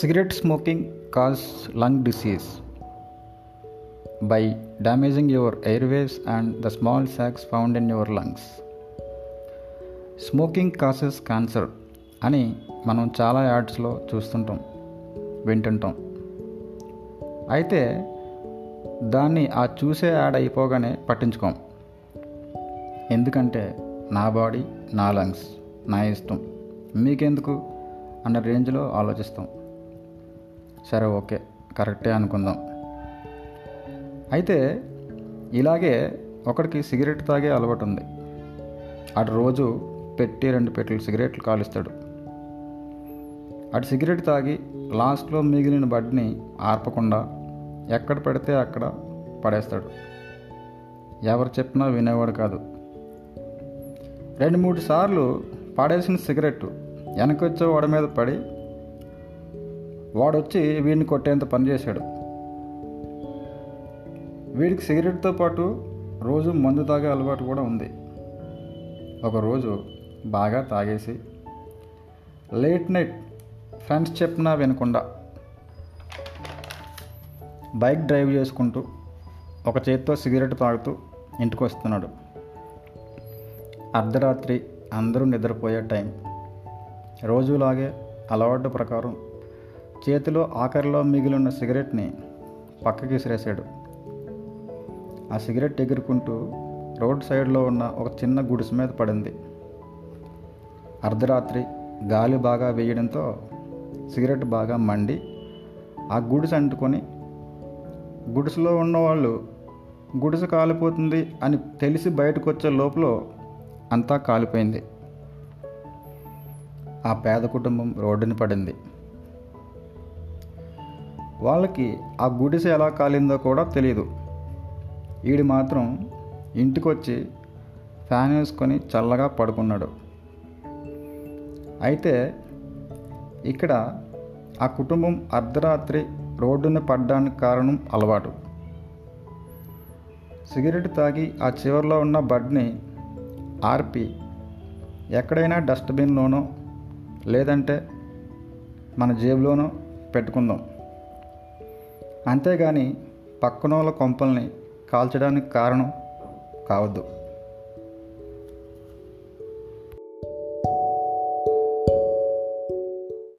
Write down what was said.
Cigarette smoking cause lung disease by damaging your airwaves and the small sacs found in your lungs smoking causes cancer అని మనం చాలా యాడ్స్లో చూస్తుంటాం వింటుంటాం. అయితే దాన్ని ఆ చూసే యాడ్ అయిపోగానే పట్టించుకోం. ఎందుకంటే నా బాడీ నా లంగ్స్ నా ఇష్టం. మీకెందుకు? అన్న రేంజ్లో ఆలోచిస్తాం. సరే ఓకే. కరెక్టే అనుకుందాం. అయితే ఇలాగే ఒకడికి సిగరెట్ తాగే అలవాటు ఉంది అటు రోజు పెట్టి రెండు పెట్టెలు సిగరెట్లు కాలుస్తాడు. అటు సిగరెట్ తాగి లాస్ట్లో మిగిలిన బడ్ని ఆర్పకుండా ఎక్కడ పెడితే అక్కడ పడేస్తాడు. ఎవరు చెప్పినా వినేవాడు కాదు. రెండు మూడు సార్లు పడేసిన సిగరెట్ వెనకొచ్చే వాడి మీద పడి వాడొచ్చి వీడిని కొట్టేంత పని చేశాడు. వీడికి సిగరెట్తో పాటు రోజు మందు తాగే అలవాటు కూడా ఉంది. ఒకరోజు బాగా తాగేసి లేట్ నైట్ ఫ్రెండ్స్ చెప్పినా వినకుండా బైక్ డ్రైవ్ చేసుకుంటూ ఒక చేత్తో సిగరెట్ తాగుతూ ఇంటికి వస్తున్నాడు అర్ధరాత్రి అందరూ నిద్రపోయే టైం. రోజులాగే అలవాటు ప్రకారం చేతిలో ఆఖరిలో మిగిలిన సిగరెట్ని పక్కకి విసిరేశాడు. ఆ సిగరెట్ ఎగురుకుంటూ రోడ్ సైడ్లో ఉన్న ఒక చిన్న గుడిసె మీద పడింది. అర్ధరాత్రి గాలి బాగా వేయడంతో సిగరెట్ బాగా మండి ఆ గుడిసె అంటుకొని గుడిసెలో ఉన్నవాళ్ళు గుడిసె కాలిపోతుంది అని తెలిసి బయటకు వచ్చే లోపల అంతా కాలిపోయింది. ఆ పేద కుటుంబం రోడ్డుని పడింది. వాళ్ళకి ఆ గుడిసె ఎలా కాలిందో కూడా తెలియదు ఈడు మాత్రం ఇంటికొచ్చి ఫ్యాన్ వేసుకొని చల్లగా పడుకున్నాడు. అయితే ఇక్కడ ఆ కుటుంబం అర్ధరాత్రి రోడ్డున పడ్డానికి కారణం అలవాటు. సిగరెట్ తాగి ఆ చివరిలో ఉన్న బడ్ని ఆర్పి ఎక్కడైనా డస్ట్బిన్లోనో లేదంటే మన జేబులోనో పెట్టుకుందాం. అంతేగాని పక్కనోళ్ళ కొంపల్ని కాల్చడానికి కారణం కావద్దు.